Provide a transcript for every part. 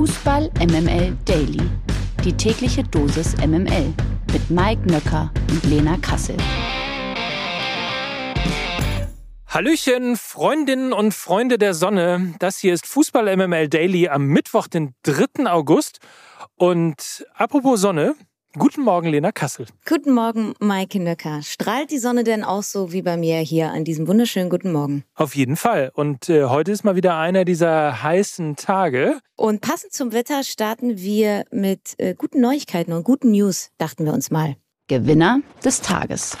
Fußball MML Daily. Die tägliche Dosis MML mit Mike Nöcker und Lena Kassel. Hallöchen, Freundinnen und Freunde der Sonne. Das hier ist Fußball MML Daily am Mittwoch, den 3. August. Und apropos Sonne, Guten Morgen, Lena Kassel. Guten Morgen, Maike Nöcker. Strahlt die Sonne denn auch so wie bei mir hier an diesem wunderschönen guten Morgen? Auf jeden Fall. Und äh, heute ist mal wieder einer dieser heißen Tage. Und passend zum Wetter starten wir mit äh, guten Neuigkeiten und guten News, dachten wir uns mal. Gewinner des Tages.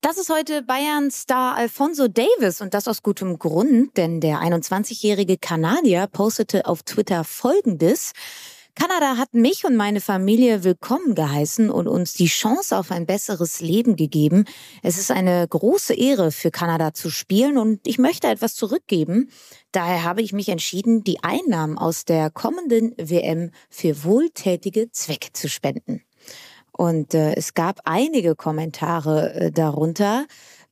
Das ist heute Bayern-Star Alfonso Davis und das aus gutem Grund, denn der 21-jährige Kanadier postete auf Twitter Folgendes. Kanada hat mich und meine Familie willkommen geheißen und uns die Chance auf ein besseres Leben gegeben. Es ist eine große Ehre für Kanada zu spielen und ich möchte etwas zurückgeben. Daher habe ich mich entschieden, die Einnahmen aus der kommenden WM für wohltätige Zwecke zu spenden. Und äh, es gab einige Kommentare äh, darunter,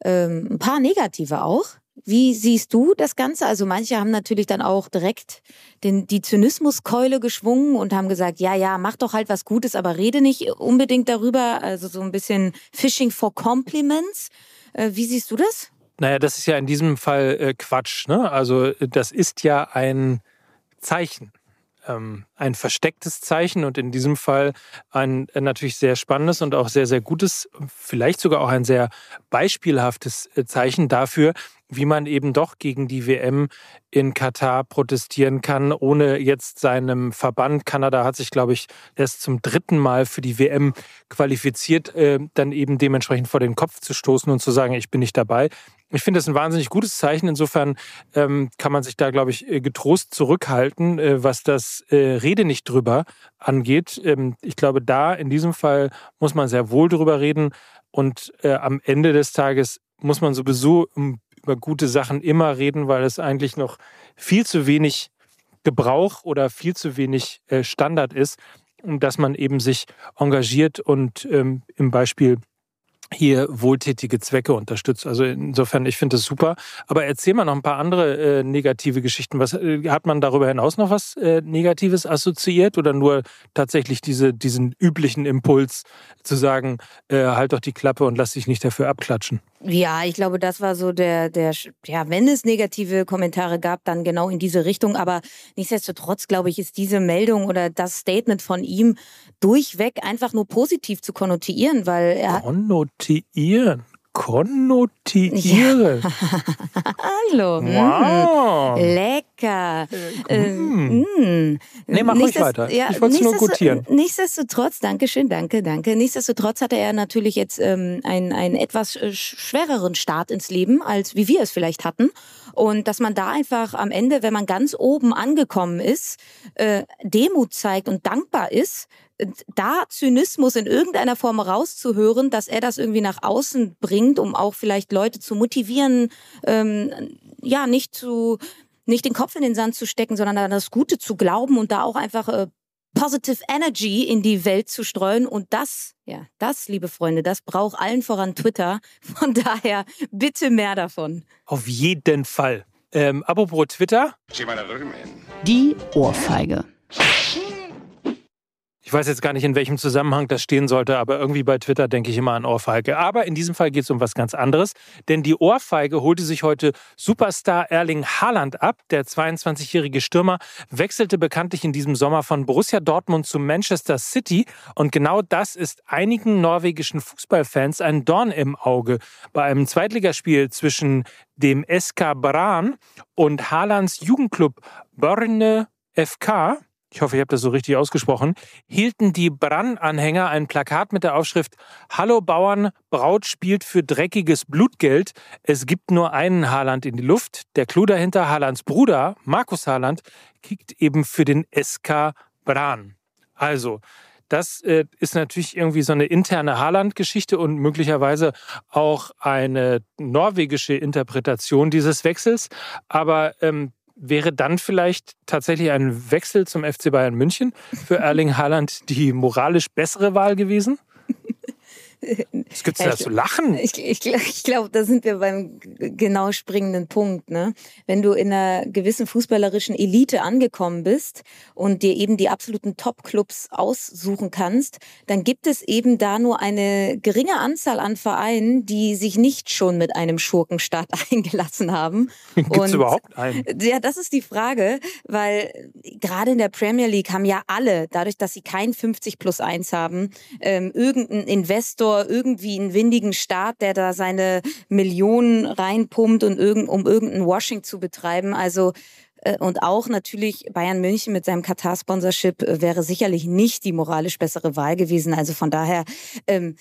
ähm, ein paar negative auch. Wie siehst du das Ganze? Also manche haben natürlich dann auch direkt den, die Zynismuskeule geschwungen und haben gesagt, ja, ja, mach doch halt was Gutes, aber rede nicht unbedingt darüber. Also so ein bisschen Fishing for Compliments. Äh, wie siehst du das? Naja, das ist ja in diesem Fall äh, Quatsch. Ne? Also das ist ja ein Zeichen ähm, ein verstecktes Zeichen und in diesem Fall ein äh, natürlich sehr spannendes und auch sehr, sehr gutes, vielleicht sogar auch ein sehr beispielhaftes äh, Zeichen dafür, wie man eben doch gegen die WM in Katar protestieren kann, ohne jetzt seinem Verband, Kanada hat sich, glaube ich, erst zum dritten Mal für die WM qualifiziert, äh, dann eben dementsprechend vor den Kopf zu stoßen und zu sagen, ich bin nicht dabei. Ich finde das ein wahnsinnig gutes Zeichen. Insofern ähm, kann man sich da, glaube ich, äh, getrost zurückhalten, äh, was das äh, Rede nicht drüber angeht. Ähm, ich glaube, da in diesem Fall muss man sehr wohl drüber reden. Und äh, am Ende des Tages muss man sowieso über gute Sachen immer reden, weil es eigentlich noch viel zu wenig Gebrauch oder viel zu wenig äh, Standard ist, dass man eben sich engagiert und ähm, im Beispiel hier wohltätige Zwecke unterstützt. Also insofern, ich finde das super. Aber erzähl mal noch ein paar andere äh, negative Geschichten. Was äh, hat man darüber hinaus noch was äh, Negatives assoziiert oder nur tatsächlich diese, diesen üblichen Impuls zu sagen, äh, halt doch die Klappe und lass dich nicht dafür abklatschen? Ja, ich glaube, das war so der, der, ja, wenn es negative Kommentare gab, dann genau in diese Richtung. Aber nichtsdestotrotz, glaube ich, ist diese Meldung oder das Statement von ihm durchweg einfach nur positiv zu konnotieren, weil er. Konnotieren konnotieren. Ja. Hallo. Mm. Wow. Lecker. Äh, mm. Mm. Nee, mach ruhig weiter. Ja, ich wollte es nur gutieren. Nichtsdestotrotz, danke schön, danke, danke. Nichtsdestotrotz hatte er natürlich jetzt ähm, einen, einen etwas äh, schwereren Start ins Leben, als wie wir es vielleicht hatten. Und dass man da einfach am Ende, wenn man ganz oben angekommen ist, äh, Demut zeigt und dankbar ist, da Zynismus in irgendeiner Form rauszuhören, dass er das irgendwie nach außen bringt, um auch vielleicht Leute zu motivieren, ähm, ja, nicht zu, nicht den Kopf in den Sand zu stecken, sondern an das Gute zu glauben und da auch einfach äh, Positive Energy in die Welt zu streuen. Und das, ja, das, liebe Freunde, das braucht allen voran Twitter. Von daher bitte mehr davon. Auf jeden Fall. Ähm, apropos Twitter. Die Ohrfeige. Ich weiß jetzt gar nicht, in welchem Zusammenhang das stehen sollte, aber irgendwie bei Twitter denke ich immer an Ohrfeige. Aber in diesem Fall geht es um was ganz anderes, denn die Ohrfeige holte sich heute Superstar Erling Haaland ab. Der 22-jährige Stürmer wechselte bekanntlich in diesem Sommer von Borussia Dortmund zu Manchester City und genau das ist einigen norwegischen Fußballfans ein Dorn im Auge. Bei einem Zweitligaspiel zwischen dem SK Bran und Haalands Jugendclub Börne FK ich hoffe, ich habe das so richtig ausgesprochen, hielten die Brann-Anhänger ein Plakat mit der Aufschrift Hallo Bauern, Braut spielt für dreckiges Blutgeld. Es gibt nur einen Haaland in die Luft. Der Clou dahinter, Haalands Bruder, Markus Haaland, kickt eben für den SK Bran. Also, das äh, ist natürlich irgendwie so eine interne Haaland-Geschichte und möglicherweise auch eine norwegische Interpretation dieses Wechsels. Aber ähm, Wäre dann vielleicht tatsächlich ein Wechsel zum FC Bayern München für Erling Haaland die moralisch bessere Wahl gewesen? Was gibt's da zu lachen? Ich, ich, ich glaube, da sind wir beim genau springenden Punkt. Ne? Wenn du in einer gewissen fußballerischen Elite angekommen bist und dir eben die absoluten Top-Clubs aussuchen kannst, dann gibt es eben da nur eine geringe Anzahl an Vereinen, die sich nicht schon mit einem Schurkenstaat eingelassen haben. Gibt es überhaupt einen? Ja, das ist die Frage, weil gerade in der Premier League haben ja alle, dadurch, dass sie kein 50 plus 1 haben, ähm, irgendein Investor, irgendwie einen windigen Staat, der da seine Millionen reinpumpt und irgend, um irgendein Washing zu betreiben. Also äh, und auch natürlich Bayern München mit seinem Katar-Sponsorship äh, wäre sicherlich nicht die moralisch bessere Wahl gewesen. Also von daher, ähm,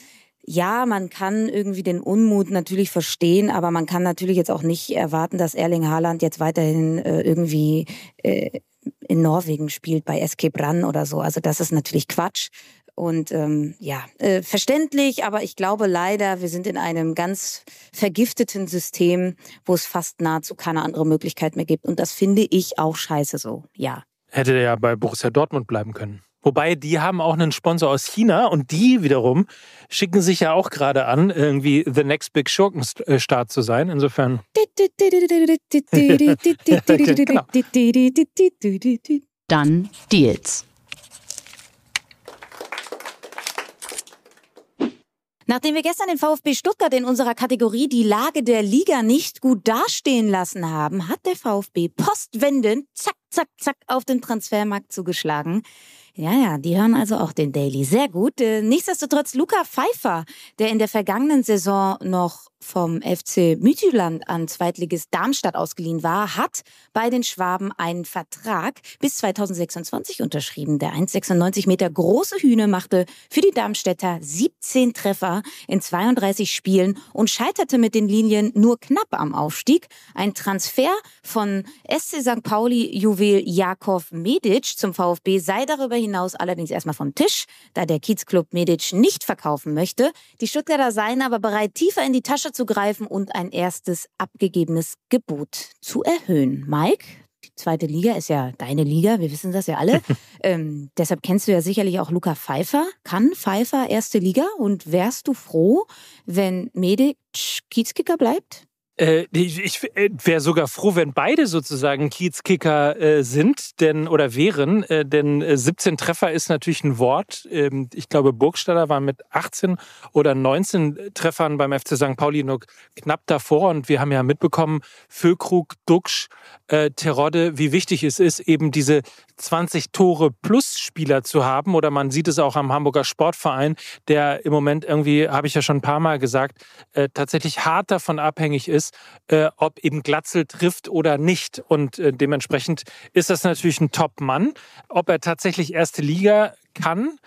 ja, man kann irgendwie den Unmut natürlich verstehen, aber man kann natürlich jetzt auch nicht erwarten, dass Erling Haaland jetzt weiterhin äh, irgendwie äh, in Norwegen spielt bei SK Brann oder so. Also das ist natürlich Quatsch. Und ähm, ja, äh, verständlich, aber ich glaube leider, wir sind in einem ganz vergifteten System, wo es fast nahezu keine andere Möglichkeit mehr gibt. Und das finde ich auch scheiße so, ja. Hätte ja bei Borussia Dortmund bleiben können. Wobei, die haben auch einen Sponsor aus China und die wiederum schicken sich ja auch gerade an, irgendwie the next big Schurkenstart zu sein. Insofern. Dann Deals. Nachdem wir gestern den VfB Stuttgart in unserer Kategorie die Lage der Liga nicht gut dastehen lassen haben, hat der VfB postwendend zack, zack, zack auf den Transfermarkt zugeschlagen. Ja, ja, die hören also auch den Daily. Sehr gut. Äh, nichtsdestotrotz Luca Pfeiffer, der in der vergangenen Saison noch vom FC Midtjylland an Zweitligist Darmstadt ausgeliehen war, hat bei den Schwaben einen Vertrag bis 2026 unterschrieben. Der 1,96 Meter große Hühne machte für die Darmstädter 17 Treffer in 32 Spielen und scheiterte mit den Linien nur knapp am Aufstieg. Ein Transfer von SC St. Pauli Juwel Jakov Medic zum VfB sei darüber hinaus allerdings erstmal vom Tisch, da der Kiezclub Medic nicht verkaufen möchte. Die Stuttgarter seien aber bereit, tiefer in die Tasche Tasche zu greifen und ein erstes abgegebenes Gebot zu erhöhen. Mike, die zweite Liga ist ja deine Liga, wir wissen das ja alle. ähm, deshalb kennst du ja sicherlich auch Luca Pfeiffer. Kann Pfeiffer erste Liga und wärst du froh, wenn Medic Kiezkicker bleibt? Äh, ich äh, wäre sogar froh, wenn beide sozusagen Kiezkicker äh, sind, denn oder wären, denn 17 äh, Treffer ist natürlich ein Wort. Ähm, ich glaube, Burgstaller war mit 18 oder 19 Treffern beim FC St. Pauli nur knapp davor und wir haben ja mitbekommen, Füllkrug, Duxch, Terodde, wie wichtig es ist, eben diese 20 Tore plus Spieler zu haben. Oder man sieht es auch am Hamburger Sportverein, der im Moment irgendwie, habe ich ja schon ein paar Mal gesagt, tatsächlich hart davon abhängig ist, äh, ob eben Glatzel trifft oder nicht. Und äh, dementsprechend ist das natürlich ein Top-Mann. Ob er tatsächlich erste Liga kann,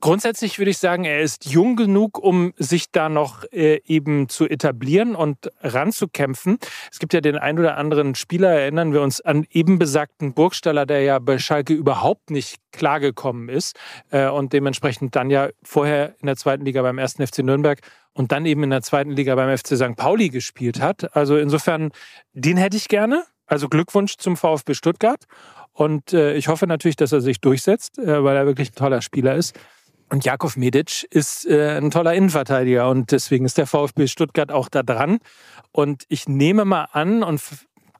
Grundsätzlich würde ich sagen, er ist jung genug, um sich da noch äh, eben zu etablieren und ranzukämpfen. Es gibt ja den ein oder anderen Spieler, erinnern wir uns an eben besagten Burgstaller, der ja bei Schalke überhaupt nicht klargekommen ist äh, und dementsprechend dann ja vorher in der zweiten Liga beim ersten FC Nürnberg und dann eben in der zweiten Liga beim FC St. Pauli gespielt hat. Also insofern, den hätte ich gerne. Also Glückwunsch zum VfB Stuttgart. Und äh, ich hoffe natürlich, dass er sich durchsetzt, äh, weil er wirklich ein toller Spieler ist. Und Jakov Medic ist äh, ein toller Innenverteidiger und deswegen ist der VfB Stuttgart auch da dran. Und ich nehme mal an und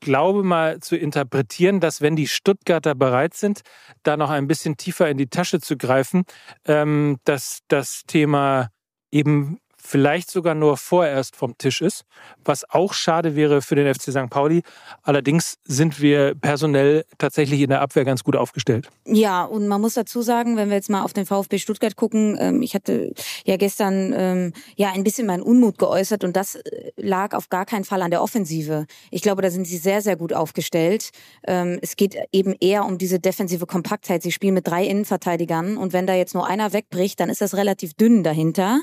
glaube mal zu interpretieren, dass wenn die Stuttgarter bereit sind, da noch ein bisschen tiefer in die Tasche zu greifen, ähm, dass das Thema eben vielleicht sogar nur vorerst vom Tisch ist, was auch schade wäre für den FC St. Pauli. Allerdings sind wir personell tatsächlich in der Abwehr ganz gut aufgestellt. Ja, und man muss dazu sagen, wenn wir jetzt mal auf den VfB Stuttgart gucken, ähm, ich hatte ja gestern ähm, ja ein bisschen meinen Unmut geäußert und das äh, lag auf gar keinen Fall an der Offensive. Ich glaube, da sind sie sehr, sehr gut aufgestellt. Ähm, es geht eben eher um diese defensive Kompaktheit. Sie spielen mit drei Innenverteidigern und wenn da jetzt nur einer wegbricht, dann ist das relativ dünn dahinter.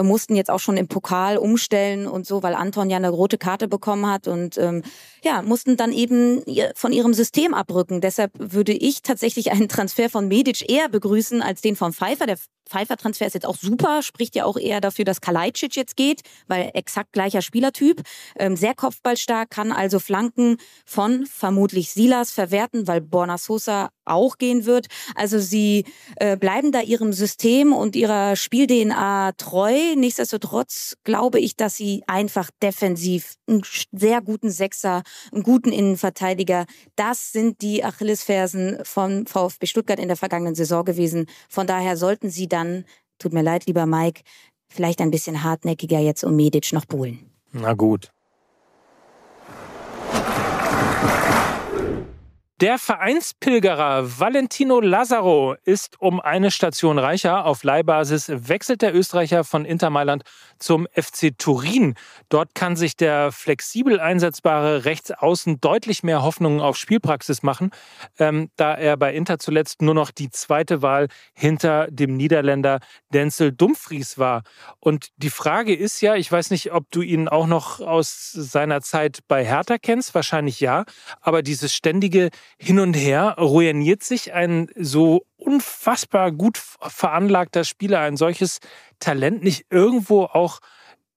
Mussten jetzt jetzt auch schon im Pokal umstellen und so, weil Anton ja eine rote Karte bekommen hat und ähm, ja, mussten dann eben von ihrem System abrücken. Deshalb würde ich tatsächlich einen Transfer von Medic eher begrüßen als den von Pfeiffer. Der Pfeiffer-Transfer ist jetzt auch super, spricht ja auch eher dafür, dass Kalajdzic jetzt geht, weil exakt gleicher Spielertyp, ähm, sehr kopfballstark, kann also Flanken von vermutlich Silas verwerten, weil Borna Sosa auch gehen wird. Also sie äh, bleiben da ihrem System und ihrer Spiel-DNA treu. Nichtsdestotrotz glaube ich, dass sie einfach defensiv einen sehr guten Sechser, einen guten Innenverteidiger, das sind die Achillesfersen von VfB Stuttgart in der vergangenen Saison gewesen. Von daher sollten sie dann, tut mir leid, lieber Mike, vielleicht ein bisschen hartnäckiger jetzt um Medic noch buhlen. Na gut. Der Vereinspilgerer Valentino Lazaro ist um eine Station reicher. Auf Leihbasis wechselt der Österreicher von Inter Mailand zum FC Turin. Dort kann sich der flexibel einsetzbare Rechtsaußen deutlich mehr Hoffnungen auf Spielpraxis machen, ähm, da er bei Inter zuletzt nur noch die zweite Wahl hinter dem Niederländer Denzel Dumfries war. Und die Frage ist ja, ich weiß nicht, ob du ihn auch noch aus seiner Zeit bei Hertha kennst, wahrscheinlich ja, aber dieses ständige hin und her ruiniert sich ein so unfassbar gut veranlagter Spieler, ein solches Talent nicht irgendwo auch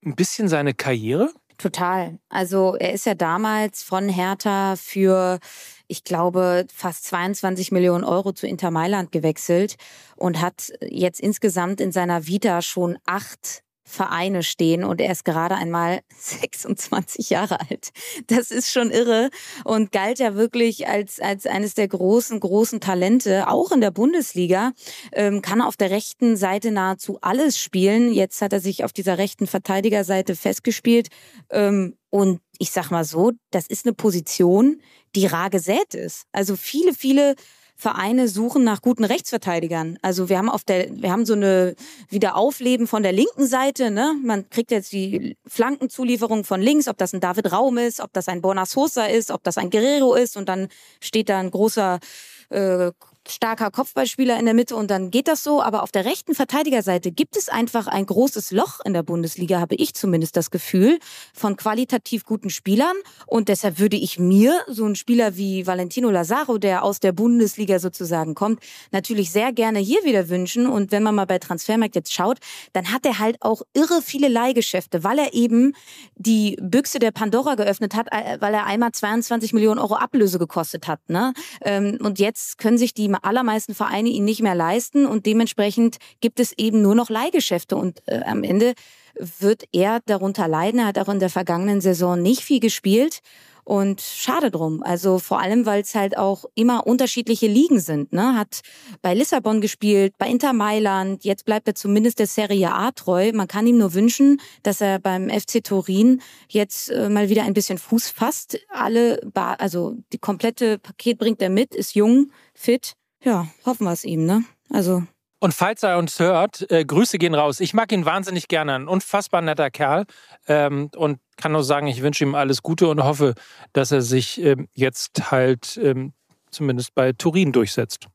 ein bisschen seine Karriere? Total. Also er ist ja damals von Hertha für, ich glaube, fast 22 Millionen Euro zu Inter Mailand gewechselt und hat jetzt insgesamt in seiner Vita schon acht Vereine stehen und er ist gerade einmal 26 Jahre alt. Das ist schon irre und galt ja wirklich als, als eines der großen, großen Talente, auch in der Bundesliga, ähm, kann auf der rechten Seite nahezu alles spielen. Jetzt hat er sich auf dieser rechten Verteidigerseite festgespielt ähm, und ich sag mal so, das ist eine Position, die rar gesät ist. Also viele, viele Vereine suchen nach guten Rechtsverteidigern. Also wir haben auf der, wir haben so eine Wiederaufleben von der linken Seite. Ne? Man kriegt jetzt die Flankenzulieferung von links, ob das ein David Raum ist, ob das ein Borna Sosa ist, ob das ein Guerrero ist und dann steht da ein großer äh, starker Kopfballspieler in der Mitte und dann geht das so. Aber auf der rechten Verteidigerseite gibt es einfach ein großes Loch in der Bundesliga, habe ich zumindest das Gefühl, von qualitativ guten Spielern. Und deshalb würde ich mir so einen Spieler wie Valentino Lazaro, der aus der Bundesliga sozusagen kommt, natürlich sehr gerne hier wieder wünschen. Und wenn man mal bei Transfermarkt jetzt schaut, dann hat er halt auch irre viele Leihgeschäfte, weil er eben die Büchse der Pandora geöffnet hat, äh, weil er einmal 22 Millionen Euro Ablöse gekostet hat. Ne? Ähm, und jetzt können sich die allermeisten Vereine ihn nicht mehr leisten und dementsprechend gibt es eben nur noch Leihgeschäfte und äh, am Ende wird er darunter leiden. Er hat auch in der vergangenen Saison nicht viel gespielt. Und schade drum. Also vor allem, weil es halt auch immer unterschiedliche Ligen sind. Ne? Hat bei Lissabon gespielt, bei Inter Mailand. Jetzt bleibt er zumindest der Serie A treu. Man kann ihm nur wünschen, dass er beim FC Turin jetzt äh, mal wieder ein bisschen Fuß fasst. Alle, also die komplette Paket bringt er mit, ist jung, fit ja, hoffen wir es ihm, ne? Also. Und falls er uns hört, äh, Grüße gehen raus. Ich mag ihn wahnsinnig gerne. Ein unfassbar netter Kerl. Ähm, und kann nur sagen, ich wünsche ihm alles Gute und hoffe, dass er sich ähm, jetzt halt ähm, zumindest bei Turin durchsetzt.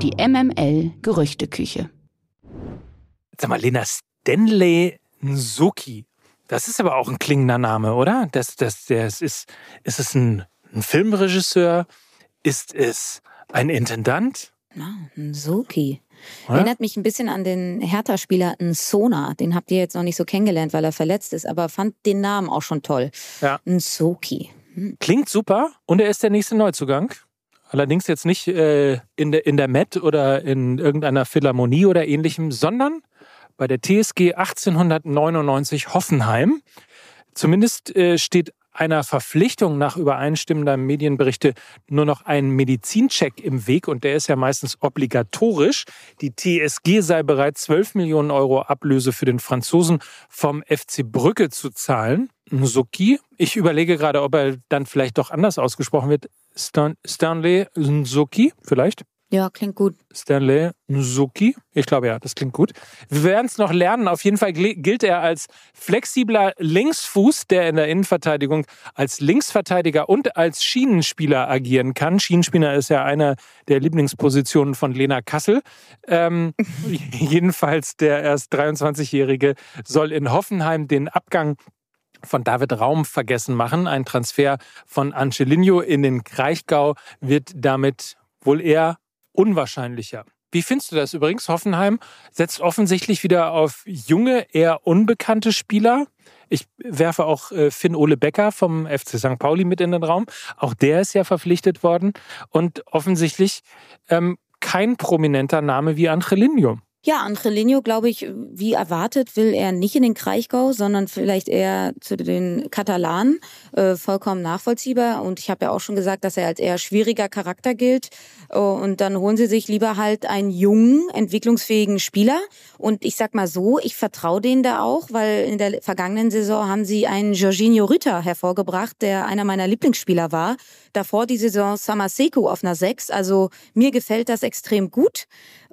Die MML Gerüchteküche. Sag mal, Lena Stanley Nsuki. Das ist aber auch ein klingender Name, oder? Das, das, das ist, ist es ein, ein Filmregisseur? Ist es ein Intendant? Ah, ein Soki. Erinnert mich ein bisschen an den Hertha-Spieler Sona. Den habt ihr jetzt noch nicht so kennengelernt, weil er verletzt ist, aber fand den Namen auch schon toll. Ja. Soki. Hm. Klingt super und er ist der nächste Neuzugang. Allerdings jetzt nicht äh, in, der, in der Met oder in irgendeiner Philharmonie oder ähnlichem, sondern bei der TSG 1899 Hoffenheim. Zumindest äh, steht einer Verpflichtung nach übereinstimmender Medienberichte nur noch ein Medizincheck im Weg und der ist ja meistens obligatorisch. Die TSG sei bereit, 12 Millionen Euro Ablöse für den Franzosen vom FC Brücke zu zahlen. Nsoki, ich überlege gerade, ob er dann vielleicht doch anders ausgesprochen wird. Stanley Nsoki, vielleicht? Ja, klingt gut. Stanley Nzuki. Ich glaube ja, das klingt gut. Wir werden es noch lernen. Auf jeden Fall gilt er als flexibler Linksfuß, der in der Innenverteidigung als Linksverteidiger und als Schienenspieler agieren kann. Schienenspieler ist ja eine der Lieblingspositionen von Lena Kassel. Ähm, jedenfalls der erst 23-Jährige soll in Hoffenheim den Abgang von David Raum vergessen machen. Ein Transfer von Angelino in den Kraichgau wird damit wohl eher unwahrscheinlicher. Wie findest du das übrigens? Hoffenheim setzt offensichtlich wieder auf junge, eher unbekannte Spieler. Ich werfe auch äh, Finn Ole Becker vom FC St. Pauli mit in den Raum. Auch der ist ja verpflichtet worden. Und offensichtlich ähm, kein prominenter Name wie Angelino. Ja, Angelino, glaube ich, wie erwartet, will er nicht in den Kraichgau, sondern vielleicht eher zu den Katalanen. Äh, vollkommen nachvollziehbar. Und ich habe ja auch schon gesagt, dass er als eher schwieriger Charakter gilt. Äh, und dann holen sie sich lieber halt einen jungen, entwicklungsfähigen Spieler. Und ich sag mal so, ich vertraue denen da auch, weil in der vergangenen Saison haben sie einen Jorginho Rütter hervorgebracht, der einer meiner Lieblingsspieler war. Davor die Saison Samaseku auf einer 6. Also mir gefällt das extrem gut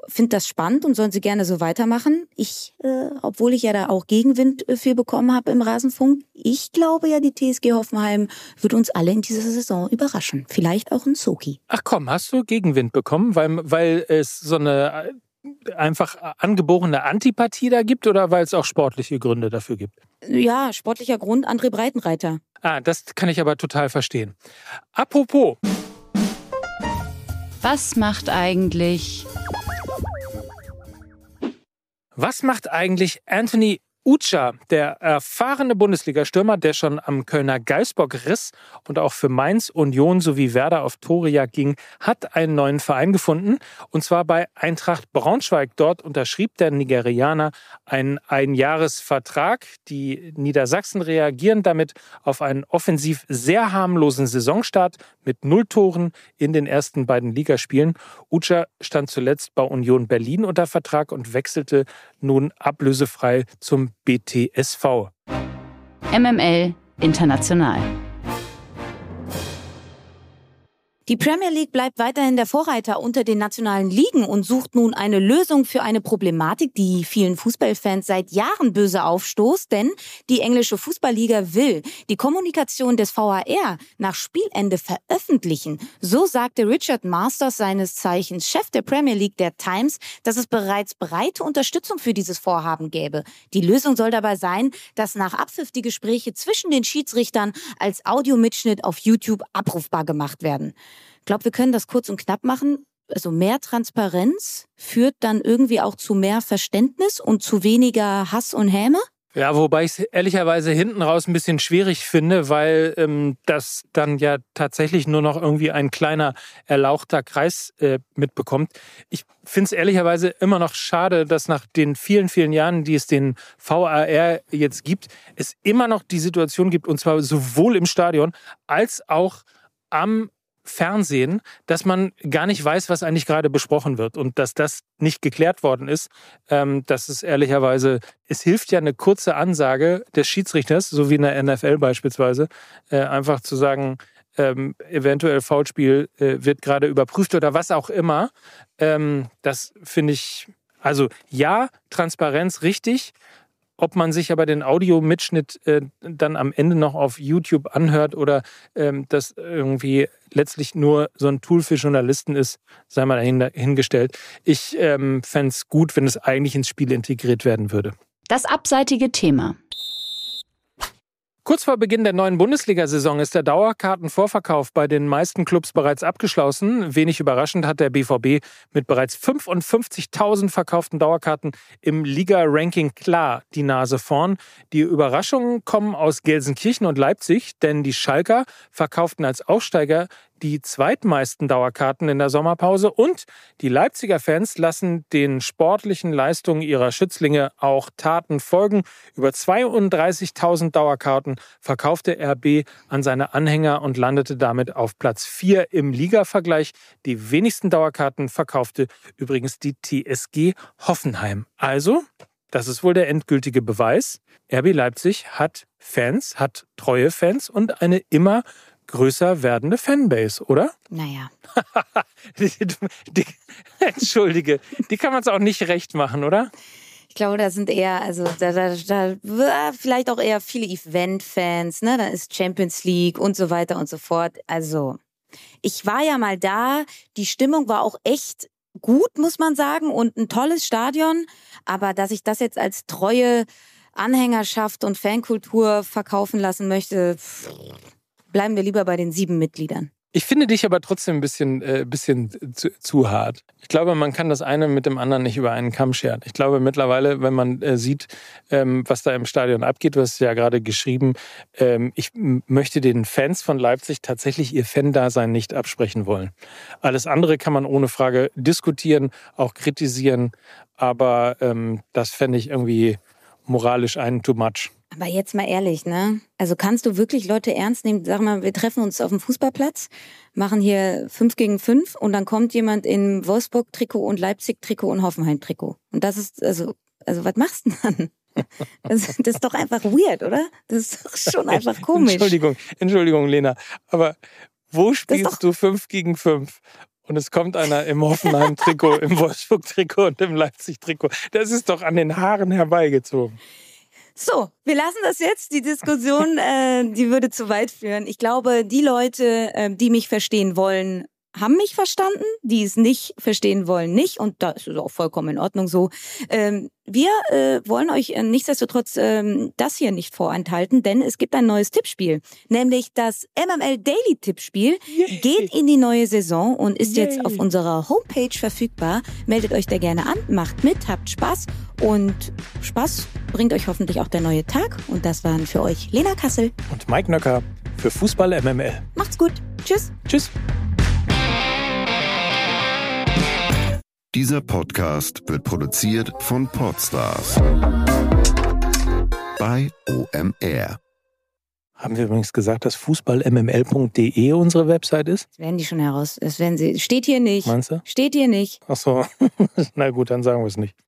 finde das spannend und sollen sie gerne so weitermachen. Ich, äh, obwohl ich ja da auch Gegenwind äh, für bekommen habe im Rasenfunk, ich glaube ja, die TSG Hoffenheim wird uns alle in dieser Saison überraschen. Vielleicht auch ein Soki. Ach komm, hast du Gegenwind bekommen, weil, weil es so eine äh, einfach angeborene Antipathie da gibt oder weil es auch sportliche Gründe dafür gibt? Ja, sportlicher Grund, André Breitenreiter. Ah, das kann ich aber total verstehen. Apropos. Was macht eigentlich was macht eigentlich Anthony Ucha, der erfahrene Bundesliga-Stürmer, der schon am Kölner Geisbock riss und auch für Mainz, Union sowie Werder auf Torejagd ging, hat einen neuen Verein gefunden. Und zwar bei Eintracht Braunschweig. Dort unterschrieb der Nigerianer einen Einjahresvertrag. Die Niedersachsen reagieren damit auf einen offensiv sehr harmlosen Saisonstart mit null Toren in den ersten beiden Ligaspielen. Ucha stand zuletzt bei Union Berlin unter Vertrag und wechselte nun ablösefrei zum BTSV. MML International. Die Premier League bleibt weiterhin der Vorreiter unter den nationalen Ligen und sucht nun eine Lösung für eine Problematik, die vielen Fußballfans seit Jahren böse aufstoßt, denn die englische Fußballliga will die Kommunikation des VAR nach Spielende veröffentlichen. So sagte Richard Masters seines Zeichens Chef der Premier League der Times, dass es bereits breite Unterstützung für dieses Vorhaben gäbe. Die Lösung soll dabei sein, dass nach Abpfiff die Gespräche zwischen den Schiedsrichtern als Audiomitschnitt auf YouTube abrufbar gemacht werden glaube, wir können das kurz und knapp machen. Also mehr Transparenz führt dann irgendwie auch zu mehr Verständnis und zu weniger Hass und Häme? Ja, wobei ich es ehrlicherweise hinten raus ein bisschen schwierig finde, weil ähm, das dann ja tatsächlich nur noch irgendwie ein kleiner erlauchter Kreis äh, mitbekommt. Ich finde es ehrlicherweise immer noch schade, dass nach den vielen, vielen Jahren, die es den VAR jetzt gibt, es immer noch die Situation gibt, und zwar sowohl im Stadion als auch am Fernsehen, dass man gar nicht weiß, was eigentlich gerade besprochen wird und dass das nicht geklärt worden ist. Ähm, das ist ehrlicherweise, es hilft ja eine kurze Ansage des Schiedsrichters, so wie in der NFL beispielsweise, äh, einfach zu sagen, ähm, eventuell Foulspiel äh, wird gerade überprüft oder was auch immer. Ähm, das finde ich, also ja, Transparenz richtig, ob man sich aber den Audiomitschnitt äh, dann am Ende noch auf YouTube anhört oder ähm, das irgendwie letztlich nur so ein Tool für Journalisten ist, sei mal dahingestellt. Ich ähm, fände es gut, wenn es eigentlich ins Spiel integriert werden würde. Das abseitige Thema. Kurz vor Beginn der neuen Bundesliga-Saison ist der Dauerkartenvorverkauf bei den meisten Clubs bereits abgeschlossen. Wenig überraschend hat der BVB mit bereits 55.000 verkauften Dauerkarten im Liga-Ranking klar die Nase vorn. Die Überraschungen kommen aus Gelsenkirchen und Leipzig, denn die Schalker verkauften als Aufsteiger die zweitmeisten Dauerkarten in der Sommerpause und die Leipziger Fans lassen den sportlichen Leistungen ihrer Schützlinge auch Taten folgen. Über 32.000 Dauerkarten verkaufte RB an seine Anhänger und landete damit auf Platz 4 im Liga-Vergleich. Die wenigsten Dauerkarten verkaufte übrigens die TSG Hoffenheim. Also, das ist wohl der endgültige Beweis. RB Leipzig hat Fans, hat treue Fans und eine immer größer werdende Fanbase, oder? Naja. die, die, Entschuldige, die kann man es auch nicht recht machen, oder? Ich glaube, da sind eher, also da, da, da vielleicht auch eher viele Event-Fans, ne? Da ist Champions League und so weiter und so fort. Also, ich war ja mal da, die Stimmung war auch echt gut, muss man sagen, und ein tolles Stadion. Aber dass ich das jetzt als treue Anhängerschaft und Fankultur verkaufen lassen möchte, bleiben wir lieber bei den sieben Mitgliedern. Ich finde dich aber trotzdem ein bisschen, äh, bisschen zu, zu, hart. Ich glaube, man kann das eine mit dem anderen nicht über einen Kamm scheren. Ich glaube mittlerweile, wenn man äh, sieht, ähm, was da im Stadion abgeht, du hast ja gerade geschrieben, ähm, ich möchte den Fans von Leipzig tatsächlich ihr Fan-Dasein nicht absprechen wollen. Alles andere kann man ohne Frage diskutieren, auch kritisieren, aber ähm, das fände ich irgendwie moralisch einen too much. Aber jetzt mal ehrlich, ne? Also kannst du wirklich Leute ernst nehmen? Sag mal, wir treffen uns auf dem Fußballplatz, machen hier fünf gegen fünf und dann kommt jemand in Wolfsburg-Trikot und Leipzig-Trikot und Hoffenheim-Trikot. Und das ist, also, also was machst du dann? Das, das, ist doch einfach weird, oder? Das ist doch schon einfach komisch. Entschuldigung, Entschuldigung, Lena. Aber wo spielst du fünf gegen fünf? Und es kommt einer im Hoffenheim-Trikot, im Wolfsburg-Trikot und im Leipzig-Trikot. Das ist doch an den Haaren herbeigezogen. So, wir lassen das jetzt. Die Diskussion, äh, die würde zu weit führen. Ich glaube, die Leute, äh, die mich verstehen wollen, haben mich verstanden, die es nicht verstehen wollen, nicht. Und da ist es auch vollkommen in Ordnung so. Ähm, wir äh, wollen euch äh, nichtsdestotrotz ähm, das hier nicht vorenthalten, denn es gibt ein neues Tippspiel. Nämlich das MML Daily Tippspiel Yay. geht in die neue Saison und ist Yay. jetzt auf unserer Homepage verfügbar. Meldet euch da gerne an, macht mit, habt Spaß und Spaß bringt euch hoffentlich auch der neue Tag. Und das waren für euch Lena Kassel und Mike Nöcker für Fußball MML. Macht's gut. Tschüss. Tschüss. Dieser Podcast wird produziert von Podstars bei OMR. Haben wir übrigens gesagt, dass fußballmml.de unsere Website ist? Das werden die schon heraus. Das werden sie. Steht hier nicht. Meinst du? Steht hier nicht. Ach so. Na gut, dann sagen wir es nicht.